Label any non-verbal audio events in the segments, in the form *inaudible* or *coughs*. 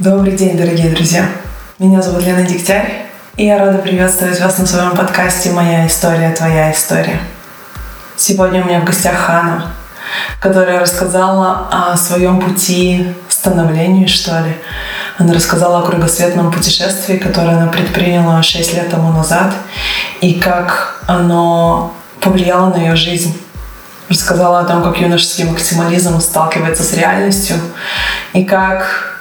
Добрый день, дорогие друзья. Меня зовут Лена Дегтярь, и я рада приветствовать вас на своем подкасте «Моя история, твоя история». Сегодня у меня в гостях Хана, которая рассказала о своем пути становления, что ли. Она рассказала о кругосветном путешествии, которое она предприняла 6 лет тому назад, и как оно повлияло на ее жизнь рассказала о том, как юношеский максимализм сталкивается с реальностью и как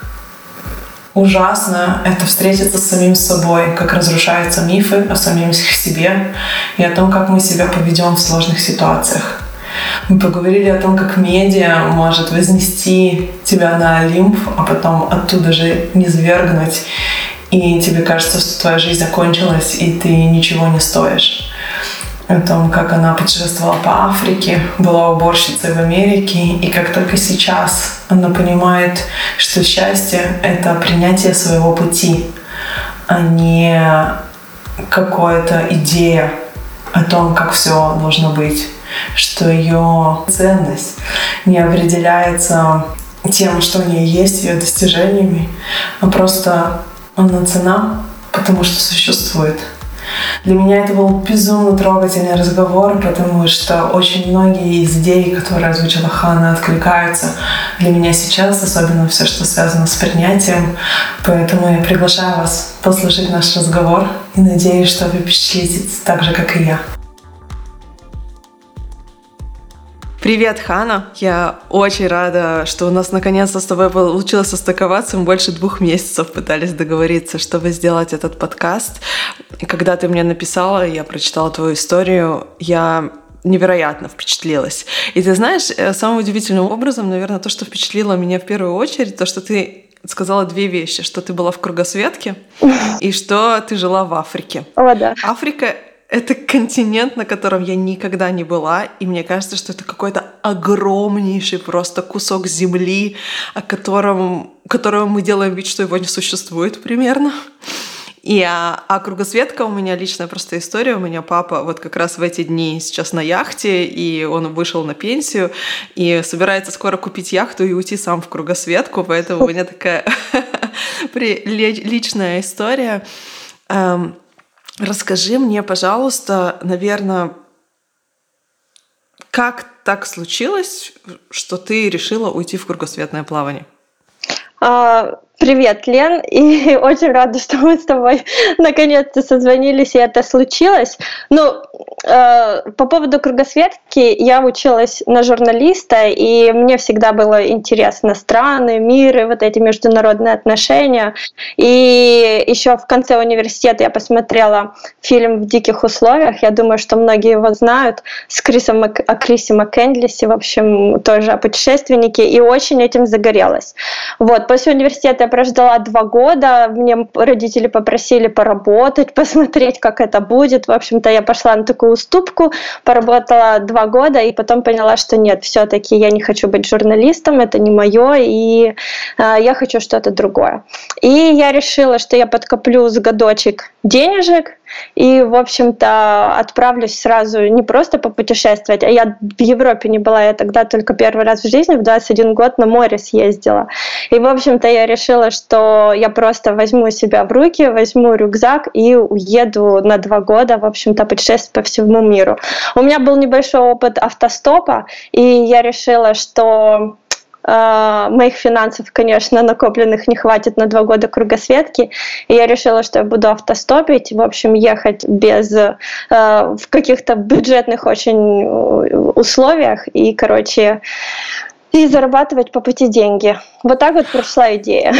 ужасно это встретиться с самим собой, как разрушаются мифы о самим себе и о том, как мы себя поведем в сложных ситуациях. Мы поговорили о том, как медиа может вознести тебя на Олимп, а потом оттуда же не свергнуть, и тебе кажется, что твоя жизнь закончилась, и ты ничего не стоишь о том, как она путешествовала по Африке, была уборщицей в Америке, и как только сейчас она понимает, что счастье — это принятие своего пути, а не какая-то идея о том, как все должно быть, что ее ценность не определяется тем, что у нее есть, ее достижениями, а просто она цена, потому что существует. Для меня это был безумно трогательный разговор, потому что очень многие из идей, которые озвучила Хана, откликаются для меня сейчас, особенно все, что связано с принятием. Поэтому я приглашаю вас послушать наш разговор и надеюсь, что вы впечатлитесь так же, как и я. Привет, Хана. Я очень рада, что у нас наконец-то с тобой получилось состыковаться. Мы больше двух месяцев пытались договориться, чтобы сделать этот подкаст. И когда ты мне написала, я прочитала твою историю, я невероятно впечатлилась. И ты знаешь, э, самым удивительным образом, наверное, то, что впечатлило меня в первую очередь, то, что ты сказала две вещи, что ты была в кругосветке и что ты жила в Африке. О, да. Африка это континент, на котором я никогда не была, и мне кажется, что это какой-то огромнейший просто кусок земли, о котором, которого мы делаем вид, что его не существует примерно. И а, а кругосветка у меня личная просто история. У меня папа вот как раз в эти дни сейчас на яхте, и он вышел на пенсию, и собирается скоро купить яхту и уйти сам в кругосветку, поэтому у меня такая *laughs* личная история. Расскажи мне, пожалуйста, наверное, как так случилось, что ты решила уйти в кругосветное плавание? А, Привет, Лен, *laughs* и очень рада, что мы с тобой *laughs* наконец-то созвонились, и это случилось. Ну, э, по поводу кругосветки, я училась на журналиста, и мне всегда было интересно страны, миры, вот эти международные отношения. И еще в конце университета я посмотрела фильм «В диких условиях», я думаю, что многие его знают, с Крисом, о Крисе Маккендлисе, в общем, тоже о путешественнике, и очень этим загорелась. Вот, после университета прождала два года, мне родители попросили поработать, *laughs* посмотреть, как это будет. В общем-то, я пошла на такую уступку, поработала два года и потом поняла, что нет, все-таки я не хочу быть журналистом, это не мое, и э, я хочу что-то другое. И я решила, что я подкоплю с годочек денежек, и, в общем-то, отправлюсь сразу не просто попутешествовать, а я в Европе не была, я тогда только первый раз в жизни в 21 год на море съездила. И, в общем-то, я решила, что я просто возьму себя в руки, возьму рюкзак и уеду на два года, в общем-то, путешествовать по всему миру. У меня был небольшой опыт автостопа, и я решила, что моих финансов, конечно, накопленных не хватит на два года кругосветки. И я решила, что я буду автостопить, в общем, ехать без uh, в каких-то бюджетных очень условиях и, короче, и зарабатывать по пути деньги. Вот так вот прошла идея.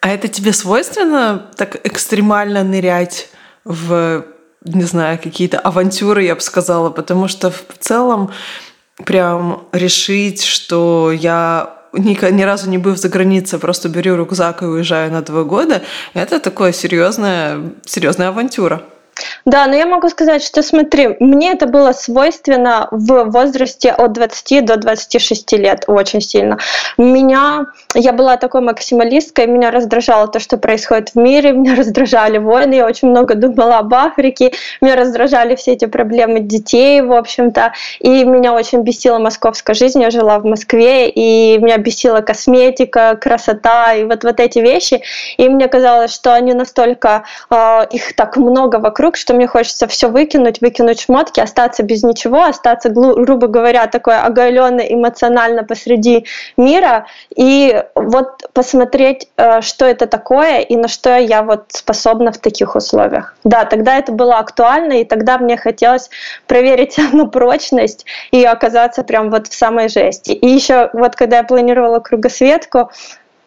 А это тебе свойственно так экстремально нырять в, не знаю, какие-то авантюры, я бы сказала, потому что в целом прям решить, что я ни, ни разу не быв за границей, просто беру рюкзак и уезжаю на два года, это такое серьезная, серьезная авантюра. Да, но я могу сказать, что смотри, мне это было свойственно в возрасте от 20 до 26 лет очень сильно. Меня, я была такой максималисткой, меня раздражало то, что происходит в мире, *laughs* меня раздражали войны, я очень много думала об Африке, меня раздражали все эти проблемы детей, в общем-то, и меня очень бесила московская жизнь, я жила в Москве, и меня бесила косметика, красота, и вот, вот эти вещи, и мне казалось, что они настолько, э, их так много вокруг, что мне хочется все выкинуть, выкинуть шмотки, остаться без ничего, остаться, грубо говоря, такой оголенной эмоционально посреди мира. И вот посмотреть, э, что это такое и на что я вот способна в таких условиях. Да, тогда это было актуально, и тогда мне хотелось проверить *laughs* на прочность и оказаться прям вот в самой жести. И еще вот когда я планировала кругосветку,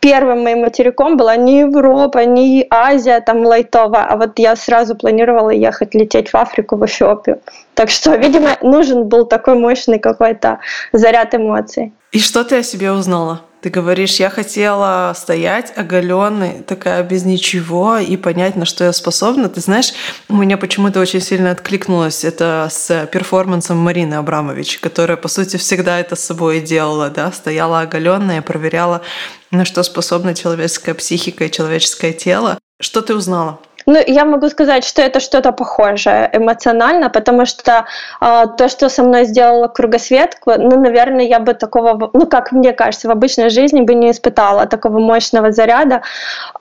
первым моим материком была не Европа, не Азия, там лайтова, а вот я сразу планировала ехать, лететь в Африку, в Эфиопию. Так что, видимо, нужен был такой мощный какой-то заряд эмоций. И что ты о себе узнала? Ты говоришь, я хотела стоять оголенной, такая без ничего, и понять, на что я способна. Ты знаешь, у меня почему-то очень сильно откликнулось это с перформансом Марины Абрамович, которая, по сути, всегда это с собой делала, да, стояла оголенная, проверяла, на что способна человеческая психика и человеческое тело. Что ты узнала? Ну, я могу сказать, что это что-то похожее эмоционально, потому что э, то, что со мной сделала кругосветка, ну, наверное, я бы такого, ну, как мне кажется, в обычной жизни бы не испытала такого мощного заряда.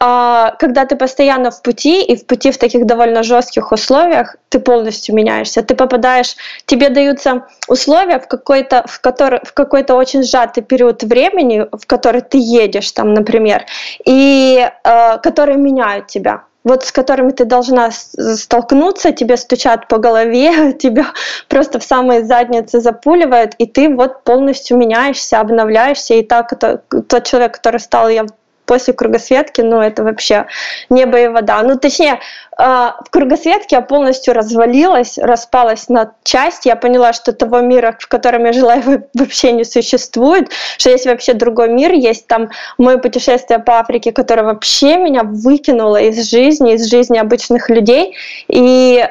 Э, когда ты постоянно в пути, и в пути в таких довольно жестких условиях, ты полностью меняешься. Ты попадаешь, тебе даются условия, в какой-то, в который, в какой-то очень сжатый период времени, в который ты едешь, там, например, и э, которые меняют тебя вот с которыми ты должна столкнуться, тебе стучат по голове, *laughs* тебя просто в самые задницы запуливают, и ты вот полностью меняешься, обновляешься, и так тот человек, который стал я после кругосветки, ну, это вообще небо и вода. Ну, точнее, а, в кругосветке я полностью развалилась, распалась на части. Я поняла, что того мира, в котором я жила, *laughs* вообще не существует, что есть вообще другой мир, есть там мое путешествие по Африке, которое вообще меня выкинуло из жизни, из жизни обычных людей. И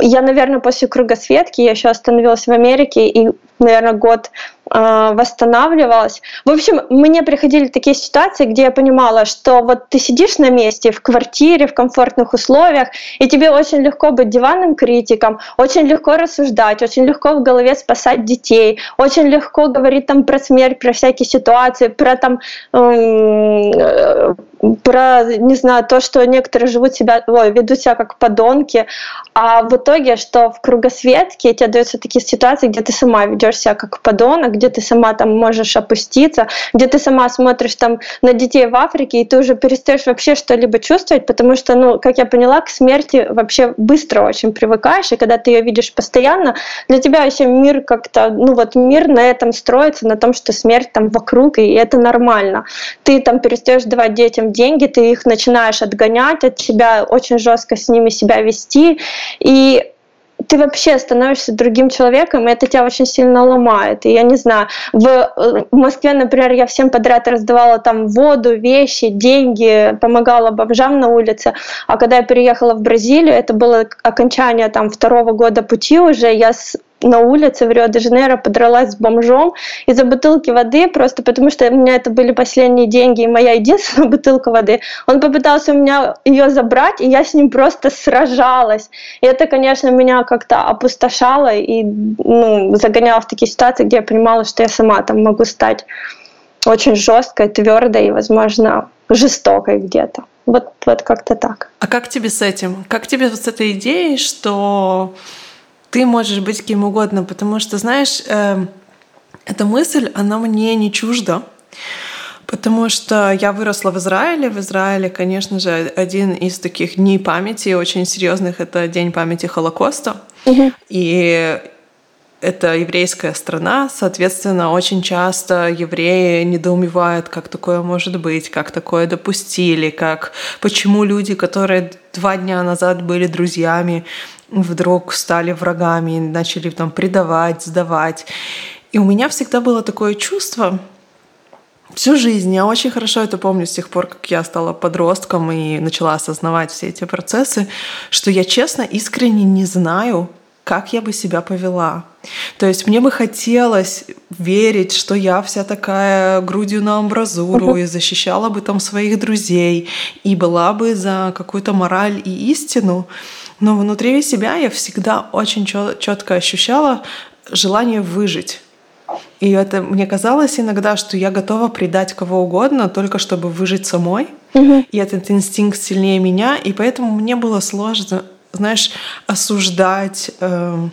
я, наверное, после кругосветки, я еще остановилась в Америке и, наверное, год э, восстанавливалась. В общем, мне приходили такие ситуации, где я понимала, что вот ты сидишь на месте в квартире, в комфортных условиях, и тебе очень легко быть диванным критиком, очень легко рассуждать, очень легко в голове спасать детей, очень легко говорить там про смерть, про всякие ситуации, про там э, про, не знаю, то, что некоторые живут себя, ой, ведут себя как подонки, а в итоге, что в кругосветке тебе даются такие ситуации, где ты сама ведешь себя как подонок, где ты сама там можешь опуститься, где ты сама смотришь там на детей в Африке, и ты уже перестаешь вообще что-либо чувствовать, потому что, ну, как я поняла, к смерти вообще быстро очень привыкаешь, и когда ты ее видишь постоянно, для тебя вообще мир как-то, ну вот мир на этом строится, на том, что смерть там вокруг, и это нормально. Ты там перестаешь давать детям деньги, ты их начинаешь отгонять от себя, очень жестко с ними себя вести, и ты вообще становишься другим человеком, и это тебя очень сильно ломает. И я не знаю, в, Москве, например, я всем подряд раздавала там воду, вещи, деньги, помогала бомжам на улице. А когда я переехала в Бразилию, это было окончание там второго года пути уже, я на улице в Рио-де-Жанейро подралась с бомжом из-за бутылки воды, просто потому что у меня это были последние деньги и моя единственная *laughs* бутылка воды. Он попытался у меня ее забрать, и я с ним просто сражалась. И это, конечно, меня как-то опустошало и ну, загоняло в такие ситуации, где я понимала, что я сама там могу стать очень жесткой, твердой и, возможно, жестокой где-то. Вот, вот как-то так. А как тебе с этим? Как тебе вот с этой идеей, что ты можешь быть кем угодно, потому что, знаешь, э, эта мысль, она мне не чужда. Потому что я выросла в Израиле. В Израиле, конечно же, один из таких дней памяти очень серьезных это День памяти Холокоста. Угу. И это еврейская страна, соответственно, очень часто евреи недоумевают, как такое может быть, как такое допустили, как почему люди, которые два дня назад были друзьями, вдруг стали врагами, начали там предавать, сдавать. И у меня всегда было такое чувство, всю жизнь. Я очень хорошо это помню с тех пор, как я стала подростком и начала осознавать все эти процессы, что я честно, искренне не знаю, как я бы себя повела. То есть мне бы хотелось верить, что я вся такая грудью на амбразуру и защищала бы там своих друзей и была бы за какую-то мораль и истину. Но внутри себя я всегда очень четко ощущала желание выжить. И это мне казалось иногда, что я готова предать кого угодно, только чтобы выжить самой. Угу. И этот инстинкт сильнее меня, и поэтому мне было сложно, знаешь, осуждать э,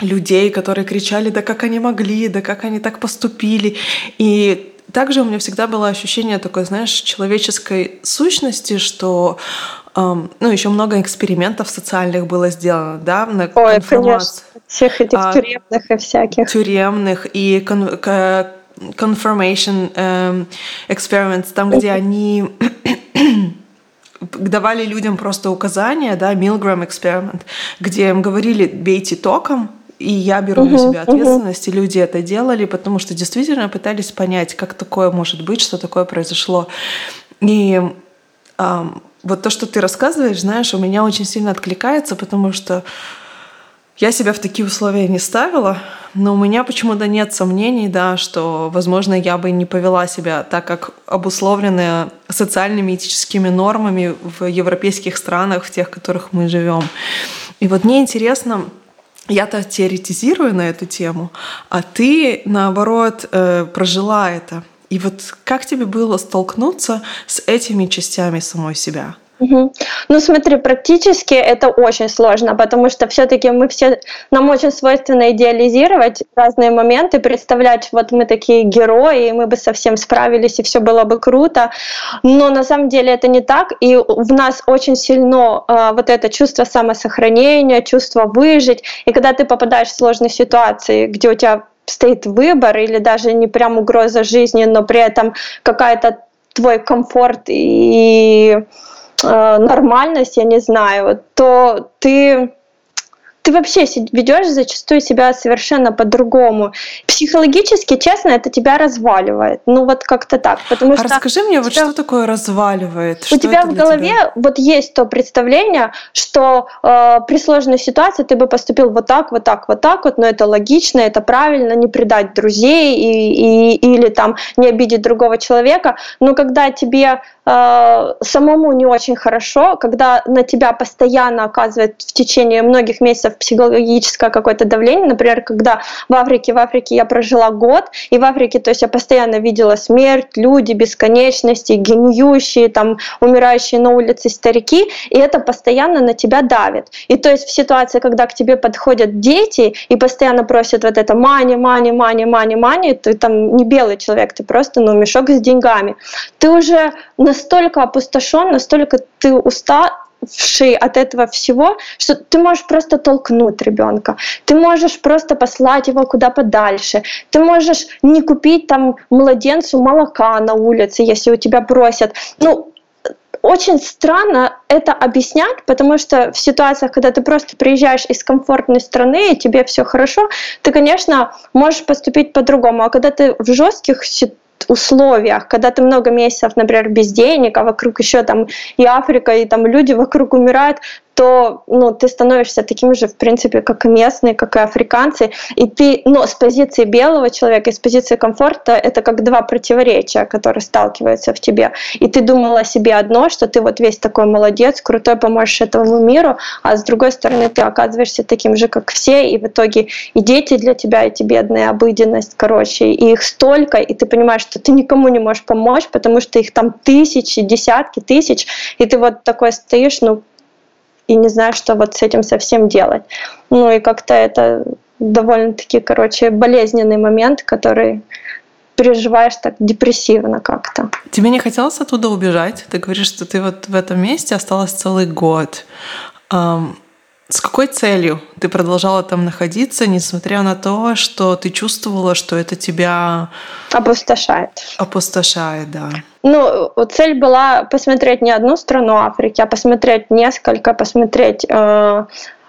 людей, которые кричали, да как они могли, да как они так поступили. И также у меня всегда было ощущение такой, знаешь, человеческой сущности, что Um, ну, еще много экспериментов социальных было сделано, да, на Ой, конечно, всех этих а, тюремных и всяких. Тюремных и кон, к, confirmation um, experiments, там, где они *coughs* давали людям просто указания, да, Milgram experiment, где им говорили, бейте током, и я беру uh-huh, на себя ответственность, uh-huh. и люди это делали, потому что действительно пытались понять, как такое может быть, что такое произошло. И um, вот то, что ты рассказываешь, знаешь, у меня очень сильно откликается, потому что я себя в такие условия не ставила, но у меня почему-то нет сомнений, да, что, возможно, я бы не повела себя так, как обусловлены социальными этическими нормами в европейских странах, в тех, в которых мы живем. И вот мне интересно, я-то теоретизирую на эту тему, а ты, наоборот, э, прожила это. И вот как тебе было столкнуться с этими частями самой себя? Ну смотри, практически это очень сложно, потому что все-таки мы все, нам очень свойственно идеализировать разные моменты, представлять, вот мы такие герои, и мы бы совсем справились, и все было бы круто. Но на самом деле это не так, и в нас очень сильно э, вот это чувство самосохранения, чувство выжить. И когда ты попадаешь в сложные ситуации, где у тебя стоит выбор или даже не прям угроза жизни, но при этом какая-то твой комфорт и нормальность, я не знаю, то ты ты вообще ведешь зачастую себя совершенно по-другому. Психологически, честно, это тебя разваливает. Ну вот как-то так. Потому а что расскажи мне, вот что такое разваливает? Что у тебя в голове тебя? вот есть то представление, что э, при сложной ситуации ты бы поступил вот так, вот так, вот так вот, но это логично, это правильно, не предать друзей и, и, или там не обидеть другого человека. Но когда тебе э, самому не очень хорошо, когда на тебя постоянно оказывает в течение многих месяцев психологическое какое-то давление, например, когда в Африке, в Африке я прожила год, и в Африке, то есть я постоянно видела смерть, люди, бесконечности, гниющие, там, умирающие на улице старики, и это постоянно на тебя давит. И то есть в ситуации, когда к тебе подходят дети и постоянно просят вот это мани, мани, мани, мани, мани, ты там не белый человек, ты просто, ну, мешок с деньгами. Ты уже настолько опустошен, настолько ты уставший от этого всего, что ты можешь просто толкнуть ребенка, ты можешь просто послать его куда подальше, ты можешь не купить там младенцу молока на улице, если у тебя просят. Ну, очень странно это объяснять, потому что в ситуациях, когда ты просто приезжаешь из комфортной страны и тебе все хорошо, ты, конечно, можешь поступить по-другому. А когда ты в жестких ситуациях, условиях, когда ты много месяцев, например, без денег, а вокруг еще там и Африка, и там люди вокруг умирают, то ну, ты становишься таким же, в принципе, как и местные, как и африканцы. И ты, но с позиции белого человека и с позиции комфорта это как два противоречия, которые сталкиваются в тебе. И ты думала себе одно, что ты вот весь такой молодец, крутой, поможешь этому миру, а с другой стороны ты оказываешься таким же, как все, и в итоге и дети для тебя, эти бедная обыденность, короче, и их столько, и ты понимаешь, что ты никому не можешь помочь, потому что их там тысячи, десятки тысяч, и ты вот такой стоишь, ну, и не знаю, что вот с этим совсем делать. Ну и как-то это довольно-таки, короче, болезненный момент, который переживаешь так депрессивно как-то. Тебе не хотелось оттуда убежать? Ты говоришь, что ты вот в этом месте осталась целый год. С какой целью ты продолжала там находиться, несмотря на то, что ты чувствовала, что это тебя опустошает? Опустошает, да. Ну, цель была посмотреть не одну страну Африки, а посмотреть несколько, посмотреть, э,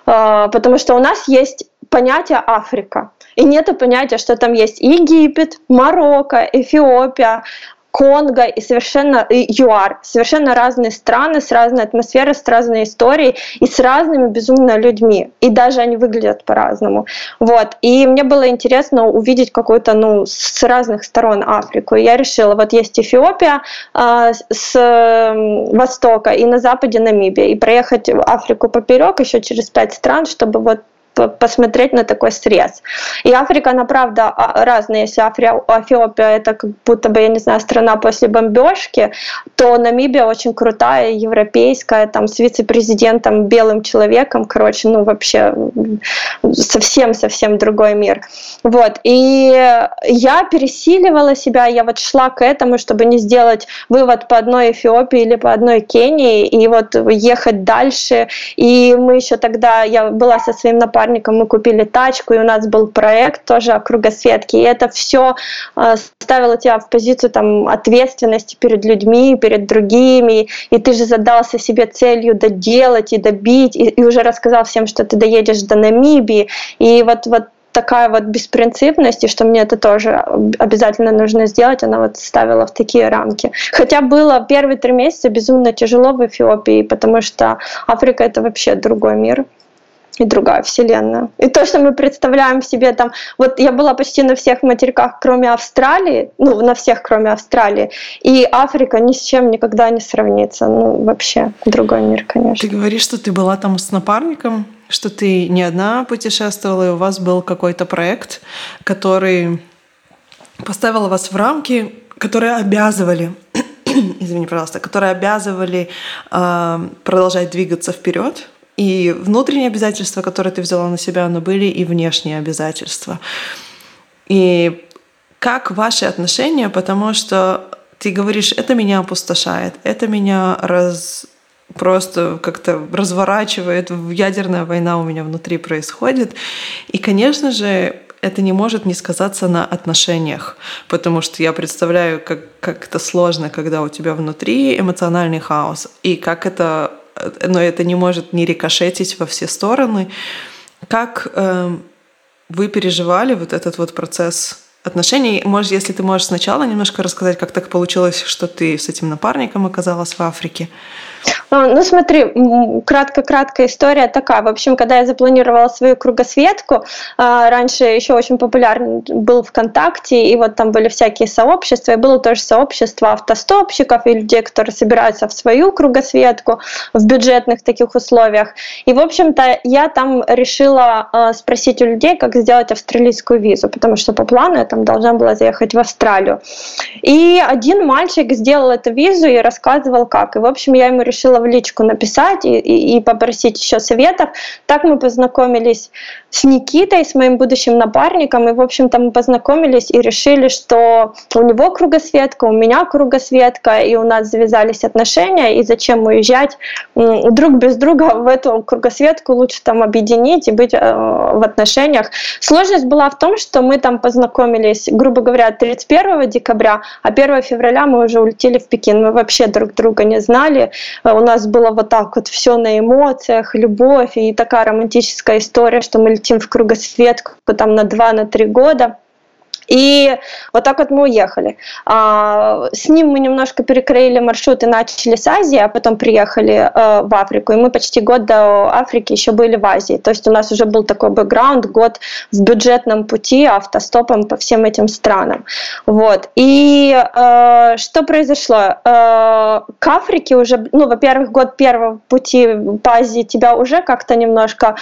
э, потому что у нас есть понятия Африка. И нет понятия, что там есть Египет, Марокко, Эфиопия, Конго и совершенно и ЮАР. Совершенно разные страны с разной атмосферой, с разной историей и с разными безумно людьми. И даже они выглядят по-разному. Вот. И мне было интересно увидеть какую-то, ну, с разных сторон Африку. И я решила, вот есть Эфиопия э, с востока и на западе Намибия. И проехать Африку поперек еще через пять стран, чтобы вот посмотреть на такой срез. И Африка, она правда а, разная. Если Эфиопия это как будто бы, я не знаю, страна после бомбежки, то Намибия очень крутая, европейская, там с вице-президентом, белым человеком, короче, ну вообще совсем-совсем другой мир. Вот. И я пересиливала себя, я вот шла к этому, чтобы не сделать вывод по одной Эфиопии или по одной Кении, и вот ехать дальше. И мы еще тогда, я была со своим напарником, напарником мы купили тачку, и у нас был проект тоже о кругосветке. И это все э, ставило тебя в позицию там, ответственности перед людьми, перед другими. И ты же задался себе целью доделать и добить, и, и уже рассказал всем, что ты доедешь до Намибии. И вот, вот такая вот беспринципность, и что мне это тоже обязательно нужно сделать, она вот ставила в такие рамки. Хотя было первые три месяца безумно тяжело в Эфиопии, потому что Африка это вообще другой мир и другая вселенная. И то, что мы представляем себе там, вот я была почти на всех материках, кроме Австралии, ну, на всех, кроме Австралии, и Африка ни с чем никогда не сравнится. Ну, вообще, другой мир, конечно. Ты говоришь, что ты была там с напарником, что ты не одна путешествовала, и у вас был какой-то проект, который поставил вас в рамки, которые обязывали *coughs* извини, пожалуйста, которые обязывали э, продолжать двигаться вперед, и внутренние обязательства, которые ты взяла на себя, но были и внешние обязательства. И как ваши отношения, потому что ты говоришь, это меня опустошает, это меня раз просто как-то разворачивает, ядерная война у меня внутри происходит. И, конечно же, это не может не сказаться на отношениях, потому что я представляю, как, как это сложно, когда у тебя внутри эмоциональный хаос, и как это но это не может не рикошетить во все стороны. Как э, вы переживали вот этот вот процесс отношений? Может, если ты можешь сначала немножко рассказать, как так получилось, что ты с этим напарником оказалась в Африке? А, ну, смотри, кратко-краткая история такая. В общем, когда я запланировала свою кругосветку, а, раньше еще очень популярен был ВКонтакте, и вот там были всякие сообщества, и было тоже сообщество автостопщиков и людей, которые собираются в свою кругосветку в бюджетных таких условиях. И, в общем-то, я там решила а, спросить у людей, как сделать австралийскую визу, потому что по плану я там должна была заехать в Австралию. И один мальчик сделал эту визу и рассказывал, как. И, в общем, я ему решила в личку написать и, и, и попросить еще советов. Так мы познакомились с Никитой, с моим будущим напарником, и, в общем-то, мы познакомились и решили, что у него кругосветка, у меня кругосветка, и у нас завязались отношения, и зачем уезжать друг без друга в эту кругосветку, лучше там объединить и быть э, в отношениях. Сложность была в том, что мы там познакомились, грубо говоря, 31 декабря, а 1 февраля мы уже улетели в Пекин. Мы вообще друг друга не знали, у нас было вот так вот все на эмоциях, любовь и такая романтическая история, что мы летим в кругосветку там на 2-3 на года. И вот так вот мы уехали. А, с ним мы немножко перекроили маршрут и начали с Азии, а потом приехали э, в Африку. И мы почти год до Африки еще были в Азии. То есть у нас уже был такой бэкграунд, год в бюджетном пути, автостопом по всем этим странам. Вот. И э, что произошло? Э, к Африке уже, ну, во-первых, год первого пути по Азии тебя уже как-то немножко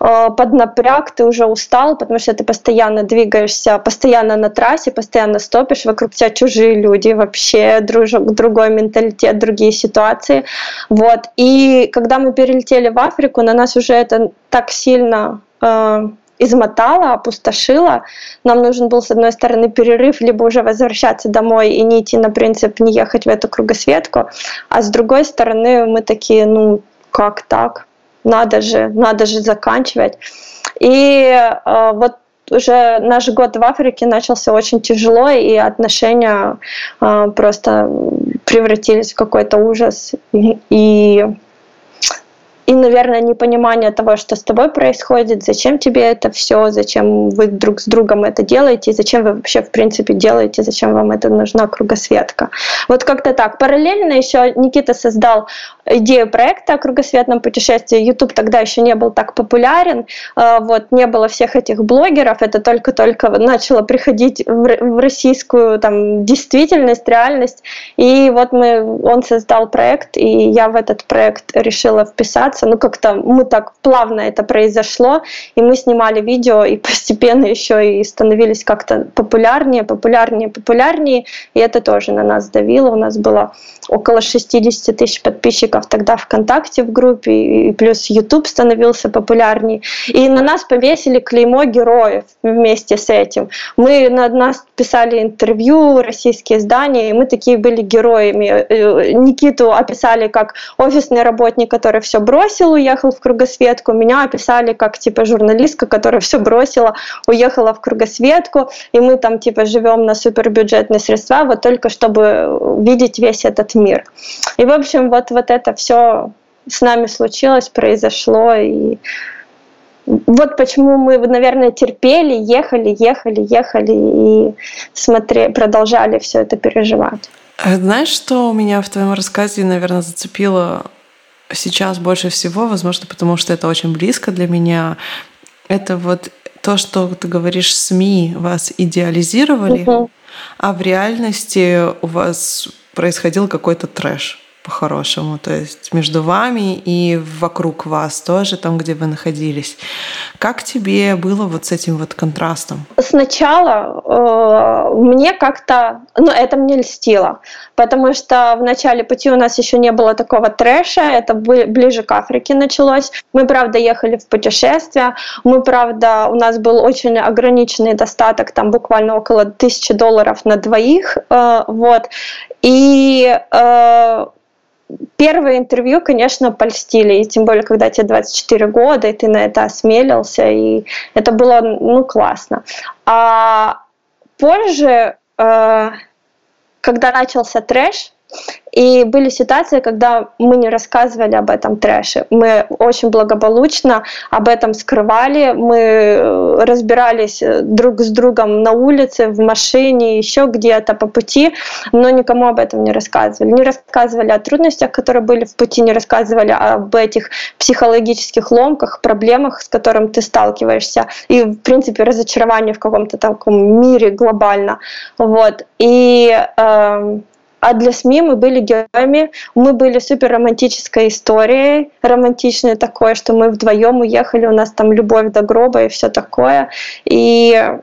э, поднапряг, ты уже устал, потому что ты постоянно двигаешься, постоянно на трассе, постоянно стопишь, вокруг тебя чужие люди, вообще дружок, другой менталитет, другие ситуации. Вот. И когда мы перелетели в Африку, на нас уже это так сильно э, измотало, опустошило. Нам нужен был, с одной стороны, перерыв, либо уже возвращаться домой и не идти на принцип не ехать в эту кругосветку, а с другой стороны, мы такие, ну, как так? Надо же, надо же заканчивать. И э, вот уже наш год в Африке начался очень тяжело, и отношения э, просто превратились в какой-то ужас. И, и и, наверное, непонимание того, что с тобой происходит, зачем тебе это все, зачем вы друг с другом это делаете, зачем вы вообще, в принципе, делаете, зачем вам это нужна кругосветка. Вот как-то так. Параллельно еще Никита создал идею проекта о кругосветном путешествии. YouTube тогда еще не был так популярен, а, вот, не было всех этих блогеров, это только-только начало приходить в российскую там, действительность, реальность. И вот мы, он создал проект, и я в этот проект решила вписаться развиваться. Ну, как-то мы так плавно это произошло, и мы снимали видео, и *laughs* постепенно еще и становились как-то популярнее, популярнее, популярнее, и это тоже на нас давило. У нас было около 60 тысяч подписчиков тогда ВКонтакте в группе, и плюс YouTube становился популярнее. И на нас повесили клеймо героев вместе с этим. Мы на нас писали интервью, российские издания, и мы такие были героями. Э, Никиту описали как офисный работник, который все бросил, бросил, уехал в кругосветку. Меня описали как типа журналистка, которая все бросила, уехала в кругосветку, и мы там типа живем на супербюджетные средства, вот только чтобы видеть весь этот мир. И в общем вот вот это все с нами случилось, произошло и вот почему мы, наверное, терпели, ехали, ехали, ехали и смотрели, продолжали все это переживать. Знаешь, что у меня в твоем рассказе, наверное, зацепило сейчас больше всего, возможно, потому что это очень близко для меня, это вот то, что ты говоришь, СМИ вас идеализировали, угу. а в реальности у вас происходил какой-то трэш по-хорошему, то есть между вами и вокруг вас тоже, там, где вы находились. Как тебе было вот с этим вот контрастом? Сначала э, мне как-то, ну, это мне льстило, потому что в начале пути у нас еще не было такого трэша, это ближе к Африке началось. Мы, правда, ехали в путешествие, мы, правда, у нас был очень ограниченный достаток, там буквально около тысячи долларов на двоих, э, вот, и э, первое интервью, конечно, польстили, и тем более, когда тебе 24 года, и ты на это осмелился, и это было, ну, классно. А позже, э, когда начался трэш, и были ситуации, когда мы не рассказывали об этом трэше. Мы очень благополучно об этом скрывали. Мы э, разбирались э, друг с другом на улице, в машине, еще где-то по пути, но никому об этом не рассказывали. Не рассказывали о трудностях, которые были в пути, не рассказывали об этих психологических ломках, проблемах, с которыми ты сталкиваешься, и, в принципе, разочарование в каком-то таком мире глобально. Вот. И э, а для СМИ мы были героями, мы были супер романтической историей, романтичной такой, что мы вдвоем уехали, у нас там любовь до гроба и все такое. И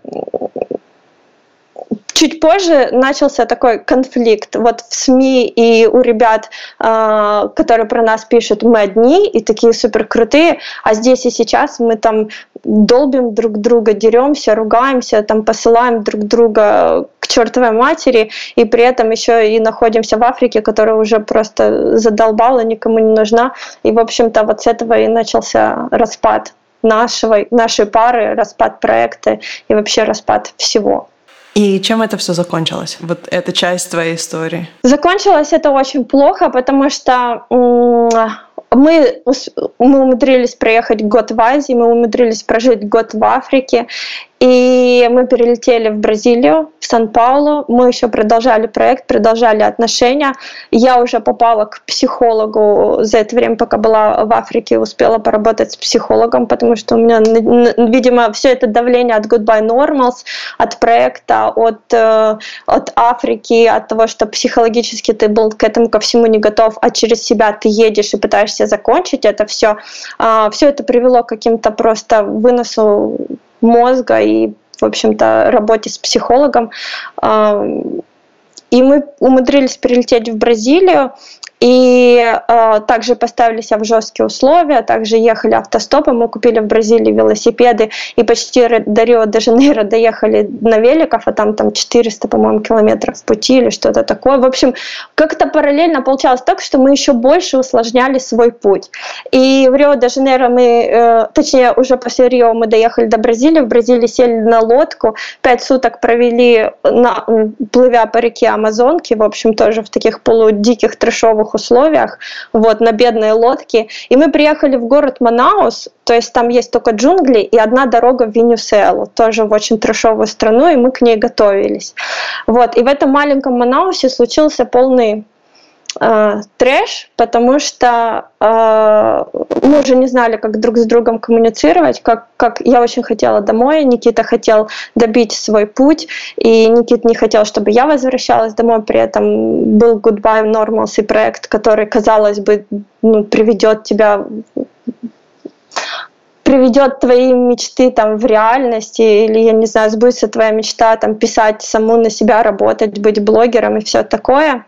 чуть позже начался такой конфликт. Вот в СМИ и у ребят, а, которые про нас пишут, мы одни и такие супер крутые, а здесь и сейчас мы там долбим друг друга, деремся, ругаемся, там посылаем друг друга к чертовой матери, и при этом еще и находимся в Африке, которая уже просто задолбала, никому не нужна. И, в общем-то, вот с этого и начался распад нашего, нашей пары, распад проекта и вообще распад всего. И чем это все закончилось? Вот эта часть твоей истории. Закончилось это очень плохо, потому что мы, мы умудрились проехать год в Азии, мы умудрились прожить год в Африке, и мы перелетели в Бразилию, в Сан-Паулу. Мы еще продолжали проект, продолжали отношения. Я уже попала к психологу за это время, пока была в Африке, успела поработать с психологом, потому что у меня, видимо, все это давление от Goodbye Normals, от проекта, от, э, от Африки, от того, что психологически ты был к этому ко всему не готов, а через себя ты едешь и пытаешься закончить это все. А, все это привело к каким-то просто выносу мозга и, в общем-то, работе с психологом. И мы умудрились прилететь в Бразилию, и э, также поставили себя в жесткие условия, также ехали автостопом, мы купили в Бразилии велосипеды и почти до Рио-де-Жанейро доехали на великах, а там, там 400, по-моему, километров пути или что-то такое. В общем, как-то параллельно получалось так, что мы еще больше усложняли свой путь. И в Рио-де-Жанейро мы, э, точнее, уже после Рио мы доехали до Бразилии, в Бразилии сели на лодку, пять суток провели, на, плывя по реке Амазонки, в общем, тоже в таких полудиких трешовых тяжелых условиях, вот, на бедной лодке. И мы приехали в город Манаус, то есть там есть только джунгли и одна дорога в Венесуэлу, тоже в очень трешовую страну, и мы к ней готовились. Вот, и в этом маленьком Манаусе случился полный э, трэш, потому что э, мы уже не знали, как друг с другом коммуницировать, как, как я очень хотела домой, Никита хотел добить свой путь, и Никита не хотел, чтобы я возвращалась домой, при этом был Goodbye Normals и проект, который, казалось бы, ну, приведет тебя приведет твои мечты там в реальность, или, я не знаю, сбудется твоя мечта там писать саму на себя, работать, быть блогером и все такое.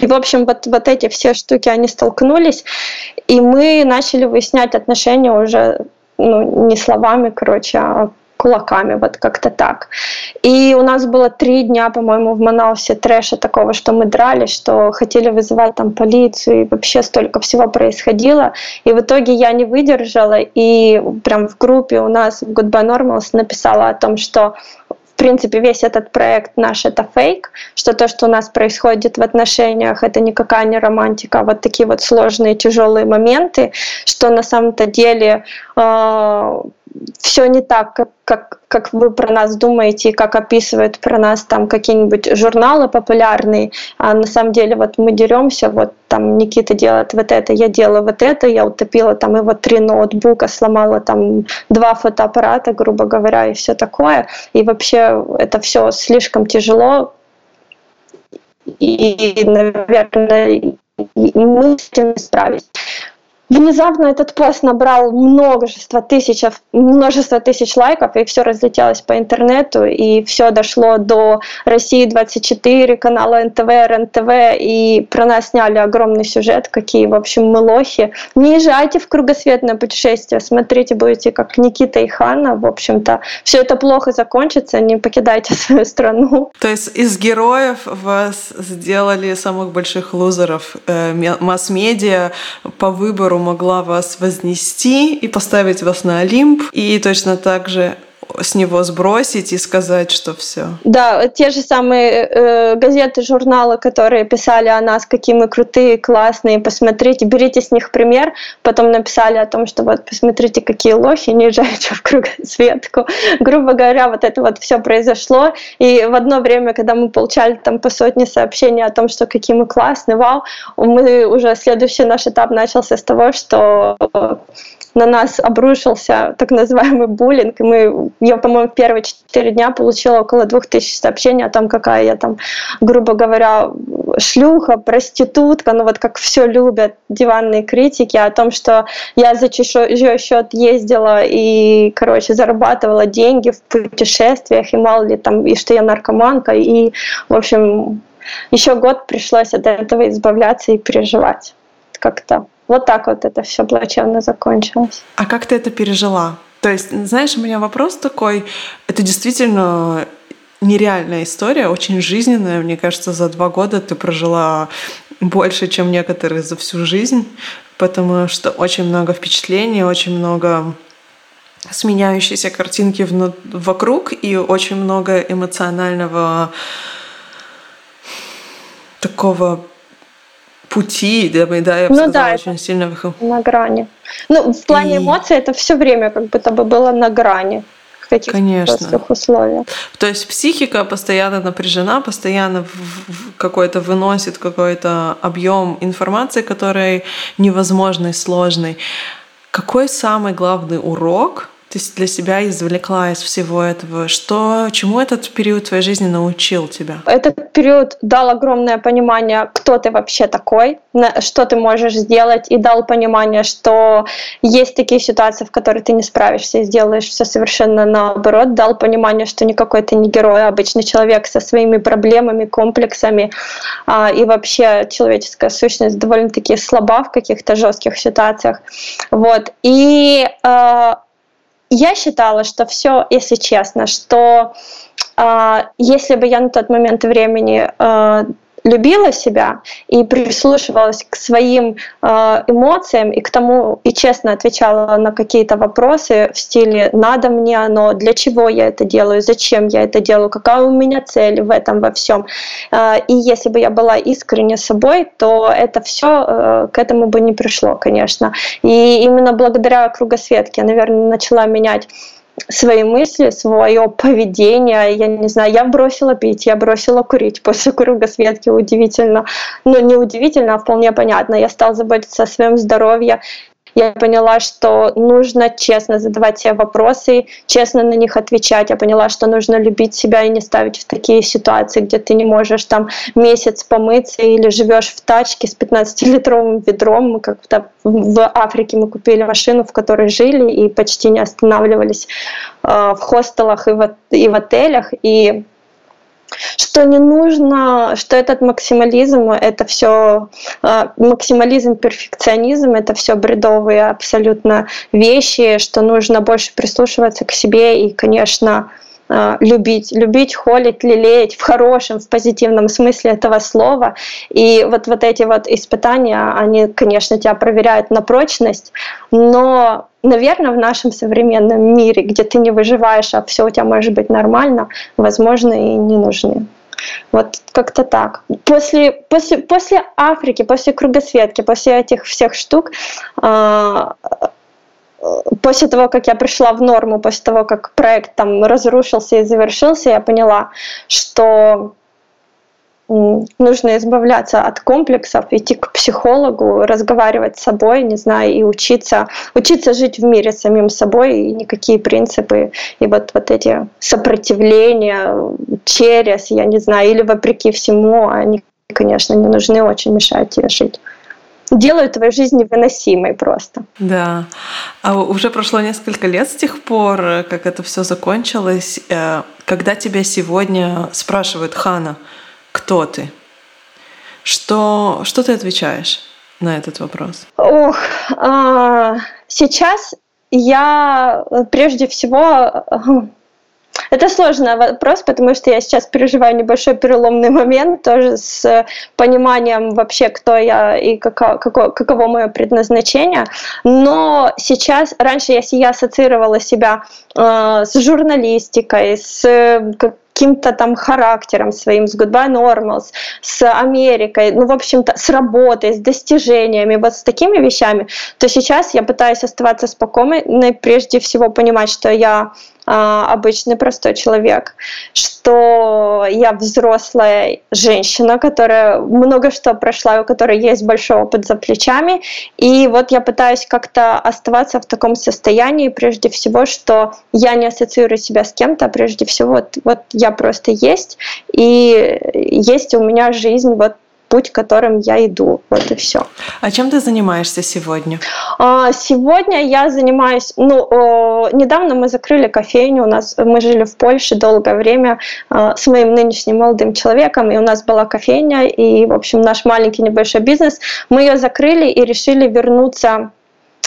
И, в общем, вот, вот эти все штуки, они столкнулись, и мы начали выяснять отношения уже ну, не словами, короче, а кулаками, вот как-то так. И у нас было три дня, по-моему, в Манаусе трэша такого, что мы дрались, что хотели вызывать там полицию, и вообще столько всего происходило. И в итоге я не выдержала, и прям в группе у нас в Goodbye Normals написала о том, что в принципе, весь этот проект наш это фейк, что то, что у нас происходит в отношениях, это никакая не романтика, а вот такие вот сложные, тяжелые моменты, что на самом-то деле э, все не так, как, как, как вы про нас думаете, как описывают про нас там какие-нибудь журналы популярные, а на самом деле вот мы деремся, вот там Никита делает вот это, я делаю вот это, я утопила там его три ноутбука, сломала там два фотоаппарата, грубо говоря, и все такое, и вообще это все слишком тяжело, и, наверное, мы с этим не справились. Внезапно этот пост набрал множество тысяч, множество тысяч лайков, и все разлетелось по интернету, и все дошло до России 24, канала НТВ, РНТВ, и про нас сняли огромный сюжет, какие, в общем, мы лохи. Не езжайте в кругосветное путешествие, смотрите, будете как Никита и Ханна, в общем-то. Все это плохо закончится, не покидайте *laughs* свою страну. То есть из героев вас сделали самых больших лузеров э, масс-медиа по выбору могла вас вознести и поставить вас на Олимп, и точно так же с него сбросить и сказать, что все. Да, те же самые э, газеты, журналы, которые писали о нас, какие мы крутые, классные, посмотрите, берите с них пример, потом написали о том, что вот посмотрите, какие лохи, не езжайте в кругосветку. Грубо говоря, вот это вот все произошло, и в одно время, когда мы получали там по сотне сообщений о том, что какие мы классные, вау, мы уже следующий наш этап начался с того, что на нас обрушился так называемый буллинг, и мы, я, по-моему, первые четыре дня получила около двух тысяч сообщений о том, какая я там, грубо говоря, шлюха, проститутка, ну вот как все любят диванные критики, о том, что я за чужой счет ездила и, короче, зарабатывала деньги в путешествиях, и мало ли там, и что я наркоманка, и, в общем, еще год пришлось от этого избавляться и переживать как-то. Вот так вот это все плачевно закончилось. А как ты это пережила? То есть, знаешь, у меня вопрос такой, это действительно нереальная история, очень жизненная. Мне кажется, за два года ты прожила больше, чем некоторые за всю жизнь, потому что очень много впечатлений, очень много сменяющиеся картинки вокруг и очень много эмоционального такого пути, да, да я бы ну, сказала, да, очень сильно выход. На грани. Ну, в плане и... эмоций это все время как будто бы было на грани каких-то Конечно. условиях. То есть психика постоянно напряжена, постоянно какой-то выносит какой-то объем информации, который невозможный, сложный. Какой самый главный урок ты для себя извлекла из всего этого? Что, чему этот период твоей жизни научил тебя? Этот период дал огромное понимание, кто ты вообще такой, что ты можешь сделать, и дал понимание, что есть такие ситуации, в которые ты не справишься и сделаешь все совершенно наоборот. Дал понимание, что никакой ты не герой, а обычный человек со своими проблемами, комплексами, а, и вообще человеческая сущность довольно-таки слаба в каких-то жестких ситуациях. Вот. И а, я считала, что все, если честно, что э, если бы я на тот момент времени э, любила себя и прислушивалась к своим э, эмоциям и к тому, и честно отвечала на какие-то вопросы в стиле «надо мне оно?», «для чего я это делаю?», «зачем я это делаю?», «какая у меня цель в этом во всем?». Э, и если бы я была искренне собой, то это все э, к этому бы не пришло, конечно. И именно благодаря кругосветке наверное, начала менять свои мысли, свое поведение. Я не знаю, я бросила пить, я бросила курить после кругосветки, удивительно. Ну, не удивительно, а вполне понятно. Я стала заботиться о своем здоровье, я поняла, что нужно честно задавать себе вопросы, честно на них отвечать. Я поняла, что нужно любить себя и не ставить в такие ситуации, где ты не можешь там месяц помыться или живешь в тачке с 15-литровым ведром. Мы как-то в Африке мы купили машину, в которой жили и почти не останавливались э, в хостелах и в, и в отелях. И что не нужно, что этот максимализм, это все а, максимализм, перфекционизм, это все бредовые абсолютно вещи, что нужно больше прислушиваться к себе и, конечно, а, любить, любить, холить, лелеять в хорошем, в позитивном смысле этого слова. И вот, вот эти вот испытания, они, конечно, тебя проверяют на прочность, но наверное, в нашем современном мире, где ты не выживаешь, а все у тебя может быть нормально, возможно, и не нужны. Вот как-то так. После, после, после Африки, после кругосветки, после этих всех штук, а, после того, как я пришла в норму, после того, как проект там разрушился и завершился, я поняла, что нужно избавляться от комплексов, идти к психологу, разговаривать с собой, не знаю, и учиться, учиться жить в мире с самим собой, и никакие принципы, и вот, вот эти сопротивления через, я не знаю, или вопреки всему, они, конечно, не нужны, очень мешают тебе жить делают твою жизнь невыносимой просто. Да. А уже прошло несколько лет с тех пор, как это все закончилось. Э, когда тебя сегодня спрашивают, Хана, кто ты? Что, что ты отвечаешь на этот вопрос? Ох, а, сейчас я прежде всего это сложный вопрос, потому что я сейчас переживаю небольшой переломный момент тоже с пониманием вообще, кто я и каково, каково, каково мое предназначение. Но сейчас, раньше я, я ассоциировала себя э, с журналистикой, с каким-то там характером своим, с Goodbye Normals, с Америкой, ну, в общем-то, с работой, с достижениями, вот с такими вещами, то сейчас я пытаюсь оставаться спокойной, прежде всего понимать, что я обычный простой человек, что я взрослая женщина, которая много что прошла, у которой есть большой опыт за плечами, и вот я пытаюсь как-то оставаться в таком состоянии, прежде всего, что я не ассоциирую себя с кем-то, а прежде всего вот, вот я просто есть, и есть у меня жизнь вот путь, которым я иду. Вот и все. А чем ты занимаешься сегодня? А, сегодня я занимаюсь, ну, недавно мы закрыли кофейню, у нас мы жили в Польше долгое время а, с моим нынешним молодым человеком, и у нас была кофейня, и, в общем, наш маленький небольшой бизнес. Мы ее закрыли и решили вернуться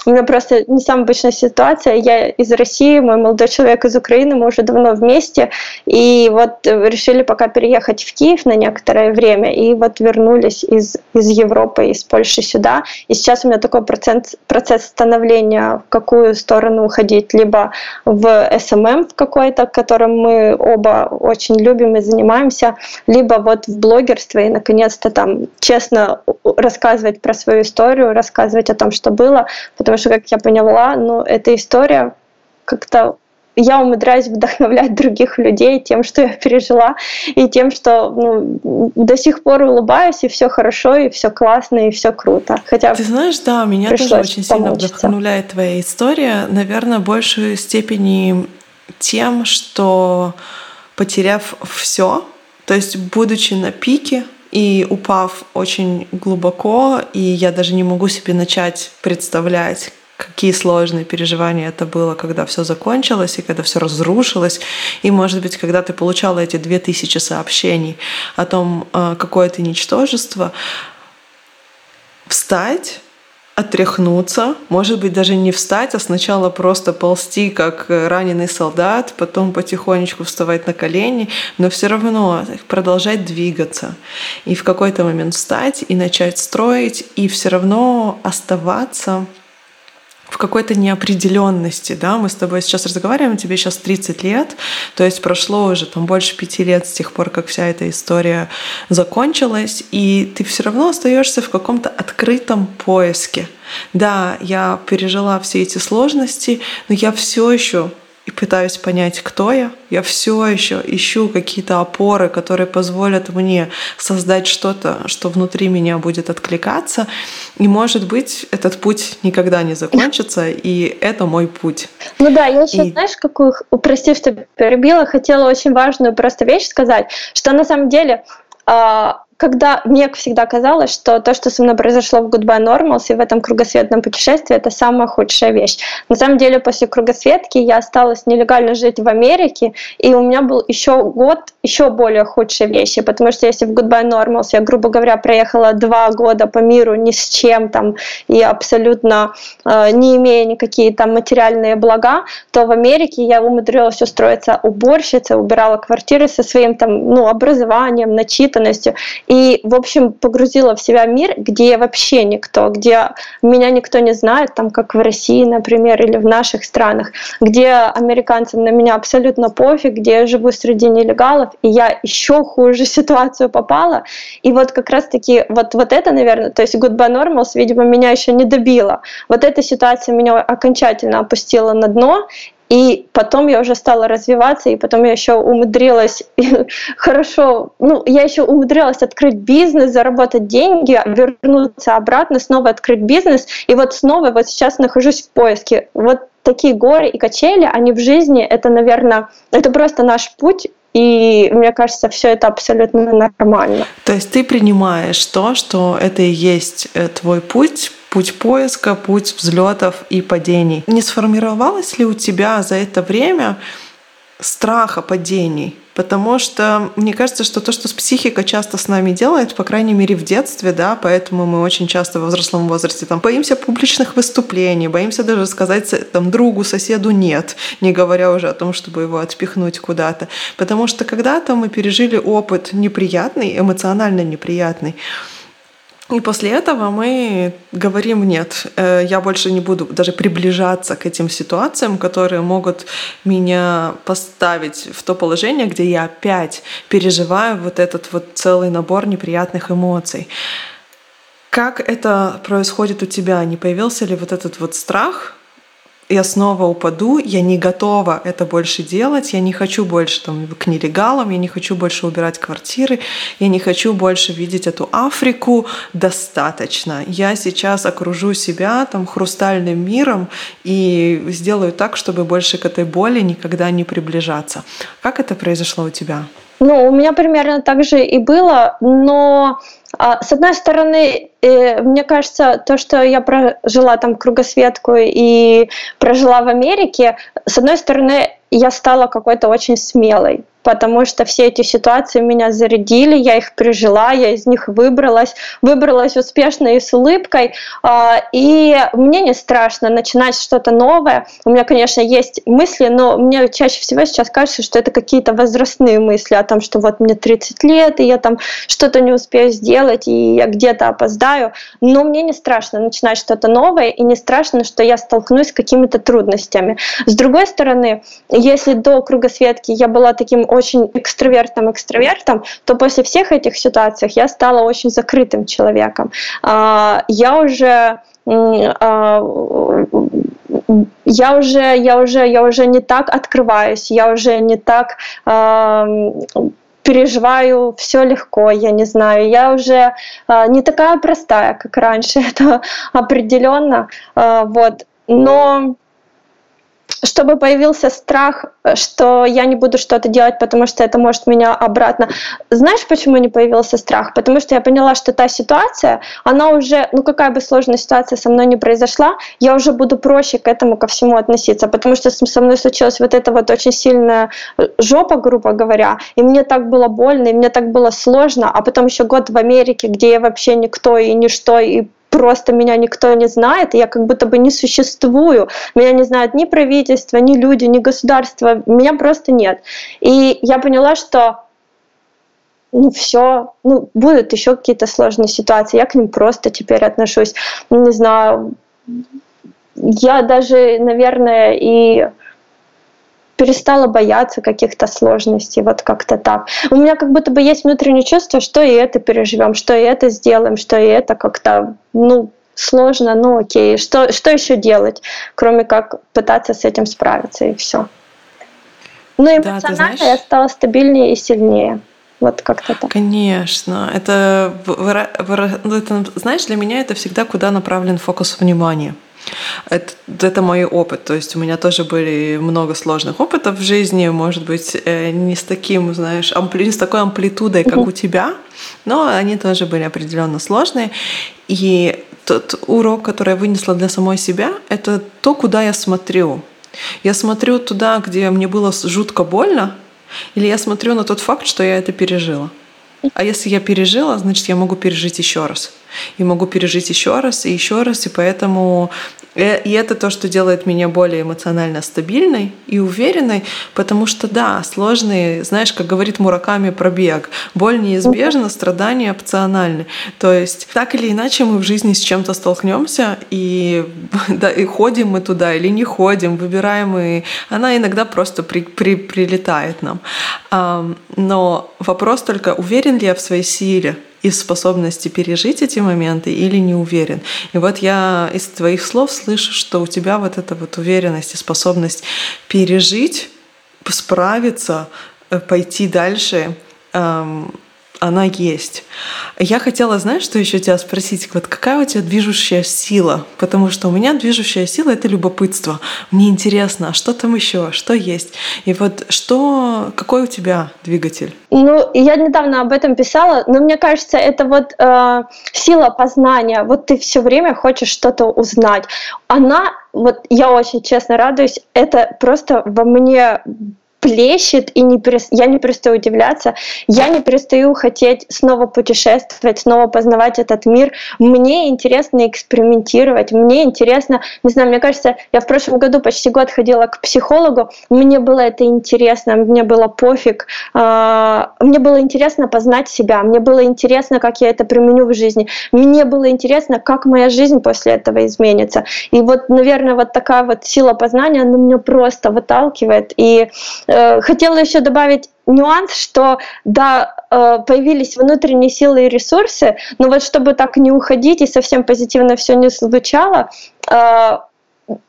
у меня просто не самая обычная ситуация. Я из России, мой молодой человек из Украины, мы уже давно вместе. И вот решили пока переехать в Киев на некоторое время. И вот вернулись из, из Европы, из Польши сюда. И сейчас у меня такой процент, процесс становления, в какую сторону уходить. Либо в SMM в какой-то, которым мы оба очень любим и занимаемся, либо вот в блогерство и наконец-то там честно рассказывать про свою историю, рассказывать о том, что было, потому что, как я поняла, ну, эта история как-то я умудряюсь вдохновлять других людей тем, что я пережила, и тем, что ну, до сих пор улыбаюсь, и все хорошо, и все классно, и все круто. Хотя Ты знаешь, да, меня тоже очень сильно вдохновляет твоя история. Наверное, в большей степени тем, что потеряв все, то есть будучи на пике, и упав очень глубоко, и я даже не могу себе начать представлять, какие сложные переживания это было, когда все закончилось и когда все разрушилось. И, может быть, когда ты получала эти две тысячи сообщений о том, э, какое ты ничтожество, встать отряхнуться, может быть, даже не встать, а сначала просто ползти, как раненый солдат, потом потихонечку вставать на колени, но все равно продолжать двигаться. И в какой-то момент встать и начать строить, и все равно оставаться в какой-то неопределенности, да, мы с тобой сейчас разговариваем, тебе сейчас 30 лет, то есть прошло уже там больше пяти лет с тех пор, как вся эта история закончилась, и ты все равно остаешься в каком-то открытом поиске. Да, я пережила все эти сложности, но я все еще и пытаюсь понять, кто я. Я все еще ищу какие-то опоры, которые позволят мне создать что-то, что внутри меня будет откликаться. И, может быть, этот путь никогда не закончится, и это мой путь. Ну да, я еще, и... знаешь, какую, прости, что перебила, хотела очень важную просто вещь сказать, что на самом деле а, когда мне всегда казалось, что то, что со мной произошло в Goodbye Normals и в этом кругосветном путешествии, это самая худшая вещь. На самом деле, после кругосветки я осталась нелегально жить в Америке, и у меня был еще год еще более худшие вещи, потому что если в Goodbye Normals я, грубо говоря, проехала два года по миру ни с чем там и абсолютно э, не имея никакие там материальные блага, то в Америке я умудрилась устроиться уборщицей, убирала квартиры со своим там, ну, образованием, начитанностью, и, в общем, погрузила в себя мир, где вообще никто, где меня никто не знает, там, как в России, например, или в наших странах, где американцам на меня абсолютно пофиг, где я живу среди нелегалов, и я еще хуже *laughs* ситуацию попала. И вот как раз-таки вот, вот это, наверное, то есть Goodbye Normals, видимо, меня еще не добила. Вот эта ситуация меня окончательно опустила на дно, и потом я уже стала развиваться, и потом я еще умудрилась *laughs* хорошо, ну, я еще умудрилась открыть бизнес, заработать деньги, вернуться обратно, снова открыть бизнес, и вот снова вот сейчас нахожусь в поиске. Вот такие горы и качели, они в жизни, это, наверное, это просто наш путь, и мне кажется, все это абсолютно нормально. То есть ты принимаешь то, что это и есть э, твой путь, путь поиска, путь взлетов и падений. Не сформировалось ли у тебя за это время страха падений? Потому что мне кажется, что то, что с психикой часто с нами делает, по крайней мере в детстве, да, поэтому мы очень часто в взрослом возрасте там боимся публичных выступлений, боимся даже сказать там другу, соседу нет, не говоря уже о том, чтобы его отпихнуть куда-то. Потому что когда-то мы пережили опыт неприятный, эмоционально неприятный, и после этого мы говорим нет, э, я больше не буду даже приближаться к этим ситуациям, которые могут меня поставить в то положение, где я опять переживаю вот этот вот целый набор неприятных эмоций. Как это происходит у тебя? Не появился ли вот этот вот страх я снова упаду, я не готова это больше делать, я не хочу больше там, к нелегалам, я не хочу больше убирать квартиры, я не хочу больше видеть эту Африку, достаточно. Я сейчас окружу себя там хрустальным миром и сделаю так, чтобы больше к этой боли никогда не приближаться. Как это произошло у тебя? Ну, у меня примерно так же и было, но с одной стороны, э, мне кажется, то, что я прожила там кругосветку и прожила в Америке, с одной стороны, я стала какой-то очень смелой потому что все эти ситуации меня зарядили, я их пережила, я из них выбралась, выбралась успешно и с улыбкой, а, и мне не страшно начинать что-то новое. У меня, конечно, есть мысли, но мне чаще всего сейчас кажется, что это какие-то возрастные мысли о том, что вот мне 30 лет, и я там что-то не успею сделать, и я где-то опоздаю, но мне не страшно начинать что-то новое, и не страшно, что я столкнусь с какими-то трудностями. С другой стороны, если до кругосветки я была таким очень экстравертом-экстравертом, то после всех этих ситуаций я стала очень закрытым человеком. А, я уже а, я уже, я уже, я уже не так открываюсь, я уже не так переживаю все легко, я не знаю, я уже не такая простая, как раньше, *laughs* это определенно, вот, но чтобы появился страх, э, что я не буду что-то делать, потому что это может меня обратно. Знаешь, почему не появился страх? Потому что я поняла, что та ситуация, она уже, ну какая бы сложная ситуация со мной не произошла, я уже буду проще к этому ко всему относиться, потому что со мной случилась вот эта вот очень сильная э, жопа, грубо говоря, и мне так было больно, и мне так было сложно, а потом еще год в Америке, где я вообще никто и ничто, и просто меня никто не знает, я как будто бы не существую. Меня не знают ни правительство, ни люди, ни государство, меня просто нет. И я поняла, что ну все, ну будут еще какие-то сложные ситуации, я к ним просто теперь отношусь, не знаю, я даже, наверное, и перестала бояться каких-то сложностей, вот как-то так. У меня как будто бы есть внутреннее чувство, что и это переживем, что и это сделаем, что и это как-то, ну, сложно, ну окей, что, что еще делать, кроме как пытаться с этим справиться и все. Ну, эмоционально да, я стала стабильнее и сильнее. Вот как-то так. Конечно. Это, ну, это, знаешь, для меня это всегда куда направлен фокус внимания. Это, это мой опыт. То есть у меня тоже были много сложных опытов в жизни, может быть, э, не с таким, знаешь, ампли, не с такой амплитудой, как у тебя, но они тоже были определенно сложные. И тот урок, который я вынесла для самой себя, это то, куда я смотрю. Я смотрю туда, где мне было жутко больно, или я смотрю на тот факт, что я это пережила. А если я пережила, значит, я могу пережить еще раз. И могу пережить еще раз и еще раз. И поэтому и это то, что делает меня более эмоционально стабильной и уверенной, потому что, да, сложные, знаешь, как говорит Мураками про бег, боль неизбежна, страдания опциональны. То есть так или иначе мы в жизни с чем-то столкнемся, и, *laughs* да, и ходим мы туда или не ходим, выбираем, и она иногда просто при, при, прилетает нам. Но вопрос только, уверен ли я в своей силе, из способности пережить эти моменты или не уверен. И вот я из твоих слов слышу, что у тебя вот эта вот уверенность и способность пережить, справиться, э, пойти дальше, эм, она есть. Я хотела, знаешь, что еще тебя спросить? Вот какая у тебя движущая сила? Потому что у меня движущая сила — это любопытство. Мне интересно, а что там еще, что есть? И вот что, какой у тебя двигатель? Ну, я недавно об этом писала, но мне кажется, это вот э, сила познания. Вот ты все время хочешь что-то узнать. Она, вот я очень честно радуюсь, это просто во мне плещет, и не перес... я не перестаю удивляться, я не перестаю хотеть снова путешествовать, снова познавать этот мир. Мне интересно экспериментировать, мне интересно, не знаю, мне кажется, я в прошлом году почти год ходила к психологу, мне было это интересно, мне было пофиг, а, мне было интересно познать себя, мне было интересно, как я это применю в жизни, мне было интересно, как моя жизнь после этого изменится. И вот, наверное, вот такая вот сила познания, она меня просто выталкивает. И хотела еще добавить нюанс, что да, э, появились внутренние силы и ресурсы, но вот чтобы так не уходить и совсем позитивно все не звучало, э,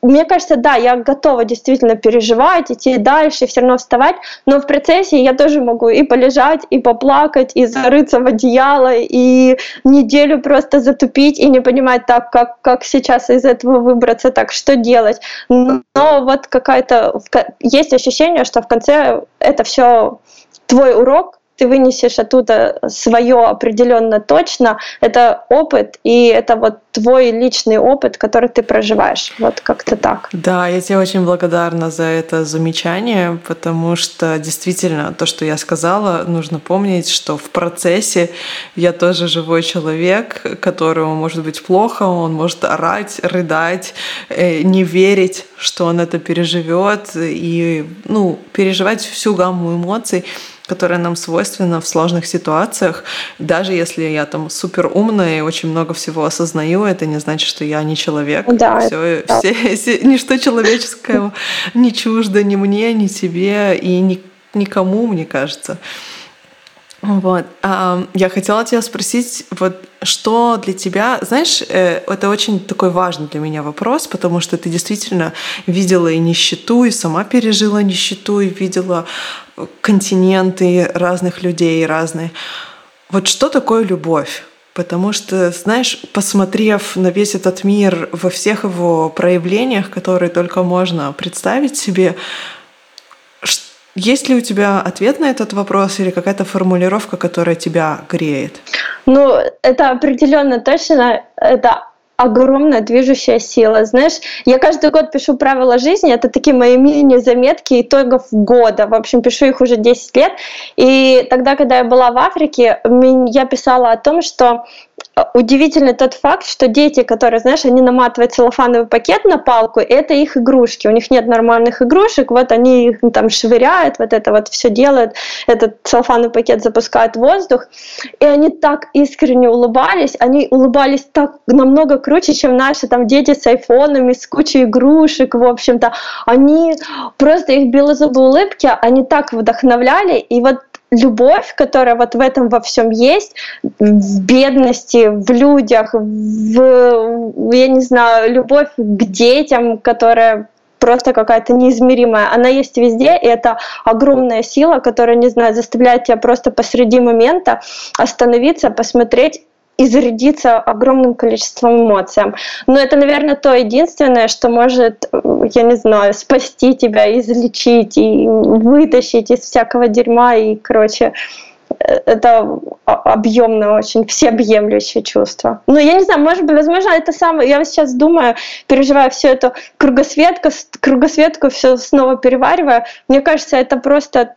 мне кажется, да, я готова действительно переживать, идти дальше, все равно вставать, но в процессе я тоже могу и полежать, и поплакать, и зарыться в одеяло, и неделю просто затупить и не понимать так, как, как сейчас из этого выбраться, так что делать. Но вот какая-то есть ощущение, что в конце это все твой урок, ты вынесешь оттуда свое определенно точно, это опыт, и это вот твой личный опыт, который ты проживаешь. Вот как-то так. Да, я тебе очень благодарна за это замечание, потому что действительно то, что я сказала, нужно помнить, что в процессе я тоже живой человек, которому может быть плохо, он может орать, рыдать, э, не верить, что он это переживет, и ну, переживать всю гамму эмоций которая нам свойственна в сложных ситуациях. Даже если я там супер умная и очень много всего осознаю, это не значит, что я не человек. Да, все, да. Все, все, ничто человеческое *laughs* не чуждо ни мне, ни тебе и ни, никому, мне кажется. Вот. Я хотела тебя спросить, вот что для тебя, знаешь, э, это очень такой важный для меня вопрос, потому что ты действительно видела и нищету, и сама пережила нищету, и видела континенты разных людей разные. Вот что такое любовь? Потому что, знаешь, посмотрев на весь этот мир во всех его проявлениях, которые только можно представить себе, есть ли у тебя ответ на этот вопрос или какая-то формулировка, которая тебя греет? Ну, это определенно точно, это огромная движущая сила. Знаешь, я каждый год пишу правила жизни, это такие мои мини-заметки итогов года. В общем, пишу их уже 10 лет. И тогда, когда я была в Африке, я писала о том, что удивительный тот факт, что дети, которые, знаешь, они наматывают целлофановый пакет на палку, это их игрушки. У них нет нормальных игрушек, вот они их там швыряют, вот это вот все делают, этот целлофановый пакет запускают в воздух. И они так искренне улыбались, они улыбались так намного круче, чем наши там дети с айфонами, с кучей игрушек, в общем-то. Они просто их белозубые улыбки, они так вдохновляли, и вот любовь, которая вот в этом во всем есть, в бедности, в людях, в, я не знаю, любовь к детям, которая просто какая-то неизмеримая. Она есть везде, и это огромная сила, которая, не знаю, заставляет тебя просто посреди момента остановиться, посмотреть и зарядиться огромным количеством эмоций. Но это, наверное, то единственное, что может, я не знаю, спасти тебя, излечить и вытащить из всякого дерьма и, короче, это объемное очень, всеобъемлющее чувство. Ну, я не знаю, может быть, возможно, это самое, я сейчас думаю, переживаю всю эту кругосветку, кругосветку все снова перевариваю, мне кажется, это просто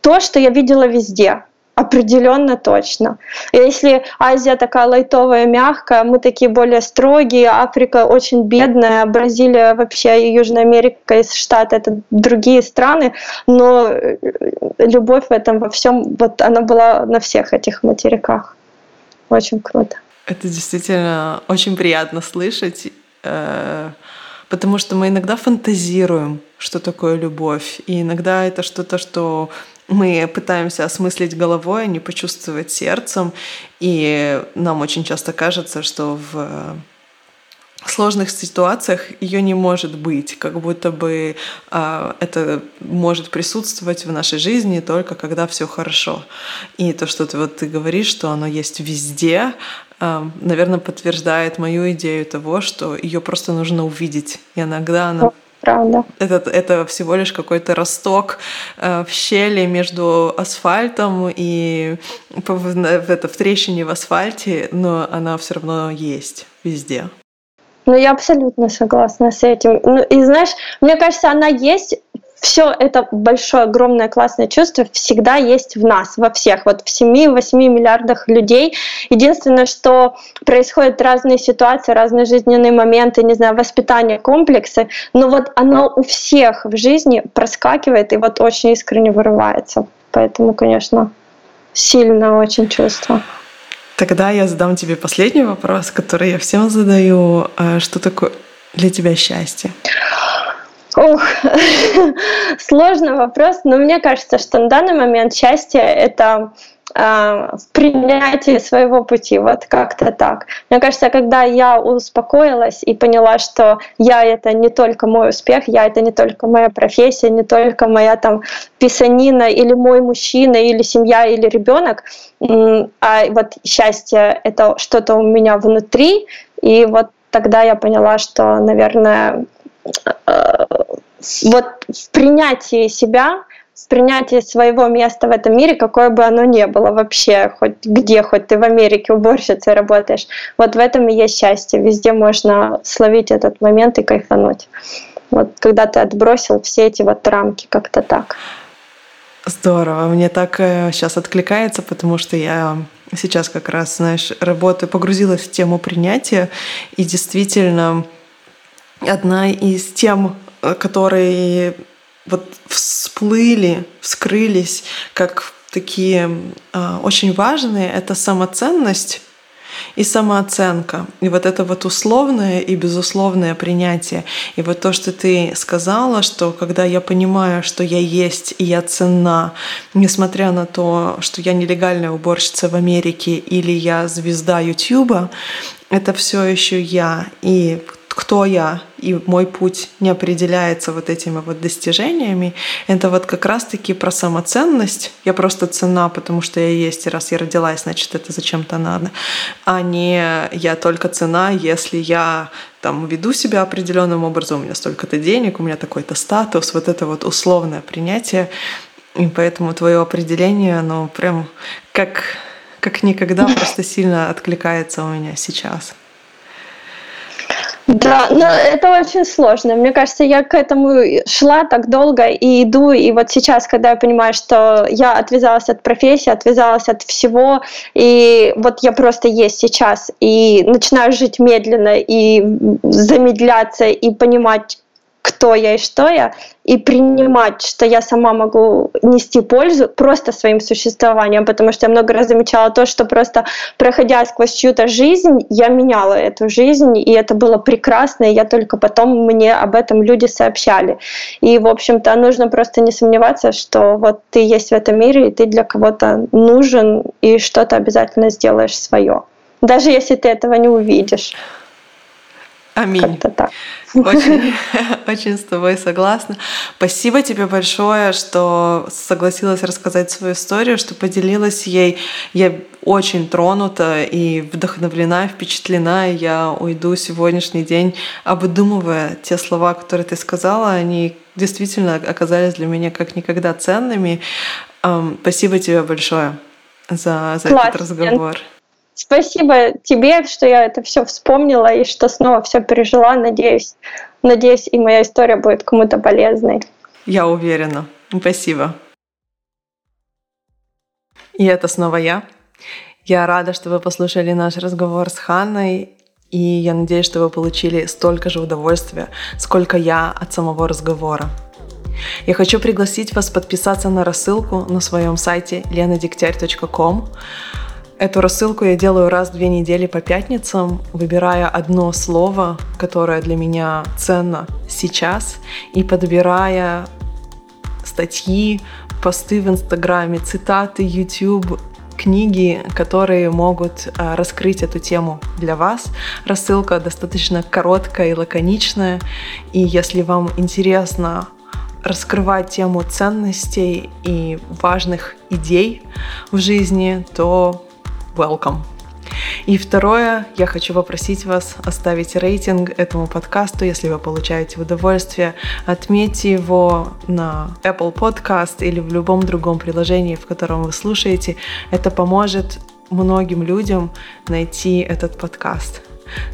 то, что я видела везде. Определенно точно. Если Азия такая лайтовая, мягкая, мы такие более строгие, Африка очень бедная, Бразилия вообще и Южная Америка и Штаты это другие страны, но э, любовь в этом во всем, вот она была на всех этих материках. Очень круто. Это действительно очень приятно слышать, э, потому что мы иногда фантазируем, что такое любовь, и иногда это что-то, что мы пытаемся осмыслить головой, а не почувствовать сердцем. И нам очень часто кажется, что в сложных ситуациях ее не может быть, как будто бы э, это может присутствовать в нашей жизни только когда все хорошо. И то, что ты вот ты говоришь, что оно есть везде, э, наверное, подтверждает мою идею того, что ее просто нужно увидеть. И иногда она правда. Это, это всего лишь какой-то росток э, в щели между асфальтом и в, в, это, в трещине в асфальте, но она все равно есть везде. Ну, я абсолютно согласна с этим. Ну, и знаешь, мне кажется, она есть все это большое, огромное, классное чувство всегда есть в нас, во всех, вот в 7-8 миллиардах людей. Единственное, что происходят разные ситуации, разные жизненные моменты, не знаю, воспитание, комплексы, но вот оно у всех в жизни проскакивает и вот очень искренне вырывается. Поэтому, конечно, сильное очень чувство. Тогда я задам тебе последний вопрос, который я всем задаю. А что такое для тебя счастье? Ох, *laughs* сложный вопрос, но мне кажется, что на данный момент счастье — это а, в принятии своего пути, вот как-то так. Мне кажется, когда я успокоилась и поняла, что я это не только мой успех, я это не только моя профессия, не только моя там писанина или мой мужчина или семья или ребенок, а вот счастье это что-то у меня внутри, и вот тогда я поняла, что, наверное, вот в принятии себя, в принятии своего места в этом мире, какое бы оно ни было вообще, хоть где, хоть ты в Америке уборщицей работаешь, вот в этом и есть счастье. Везде можно словить этот момент и кайфануть. Вот когда ты отбросил все эти вот рамки, как-то так. Здорово. Мне так сейчас э, откликается, потому что я сейчас как раз, знаешь, работаю, погрузилась в тему принятия, и действительно одна из тем, э, которые вот всплыли, вскрылись как такие э, очень важные, это самоценность и самооценка. И вот это вот условное и безусловное принятие. И вот то, что ты сказала, что когда я понимаю, что я есть и я ценна, несмотря на то, что я нелегальная уборщица в Америке или я звезда Ютуба, это все еще я. И кто я, и мой путь не определяется вот этими вот достижениями, это вот как раз-таки про самоценность. Я просто цена, потому что я есть, и раз я родилась, значит, это зачем-то надо. А не я только цена, если я там веду себя определенным образом, у меня столько-то денег, у меня такой-то статус, вот это вот условное принятие. И поэтому твое определение, оно прям как, как никогда *laughs* просто сильно откликается у меня сейчас. Да, но это очень сложно. Мне кажется, я к этому шла так долго и иду, и вот сейчас, когда я понимаю, что я отвязалась от профессии, отвязалась от всего, и вот я просто есть сейчас, и начинаю жить медленно, и замедляться, и понимать, кто я и что я, и принимать, что я сама могу нести пользу просто своим существованием, потому что я много раз замечала то, что просто проходя сквозь чью-то жизнь, я меняла эту жизнь, и это было прекрасно, и я только потом мне об этом люди сообщали. И, в общем-то, нужно просто не сомневаться, что вот ты есть в этом мире, и ты для кого-то нужен, и что-то обязательно сделаешь свое. Даже если ты этого не увидишь. Аминь. так. Очень, *laughs* очень с тобой согласна. Спасибо тебе большое, что согласилась рассказать свою историю, что поделилась ей. Я очень тронута и вдохновлена, впечатлена. Я уйду сегодняшний день, обдумывая те слова, которые ты сказала. Они действительно оказались для меня как никогда ценными. Спасибо тебе большое за, за этот разговор. Спасибо тебе, что я это все вспомнила и что снова все пережила. Надеюсь, надеюсь, и моя история будет кому-то полезной. Я уверена. Спасибо. И это снова я. Я рада, что вы послушали наш разговор с Ханной, и я надеюсь, что вы получили столько же удовольствия, сколько я от самого разговора. Я хочу пригласить вас подписаться на рассылку на своем сайте lenadегтярь.com. Эту рассылку я делаю раз в две недели по пятницам, выбирая одно слово, которое для меня ценно сейчас, и подбирая статьи, посты в Инстаграме, цитаты, YouTube, книги, которые могут а, раскрыть эту тему для вас. Рассылка достаточно короткая и лаконичная, и если вам интересно раскрывать тему ценностей и важных идей в жизни, то welcome. И второе, я хочу попросить вас оставить рейтинг этому подкасту, если вы получаете удовольствие. Отметьте его на Apple Podcast или в любом другом приложении, в котором вы слушаете. Это поможет многим людям найти этот подкаст.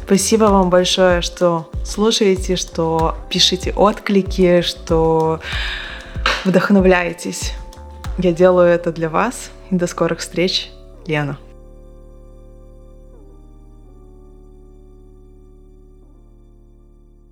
Спасибо вам большое, что слушаете, что пишите отклики, что вдохновляетесь. Я делаю это для вас. И до скорых встреч, Лена.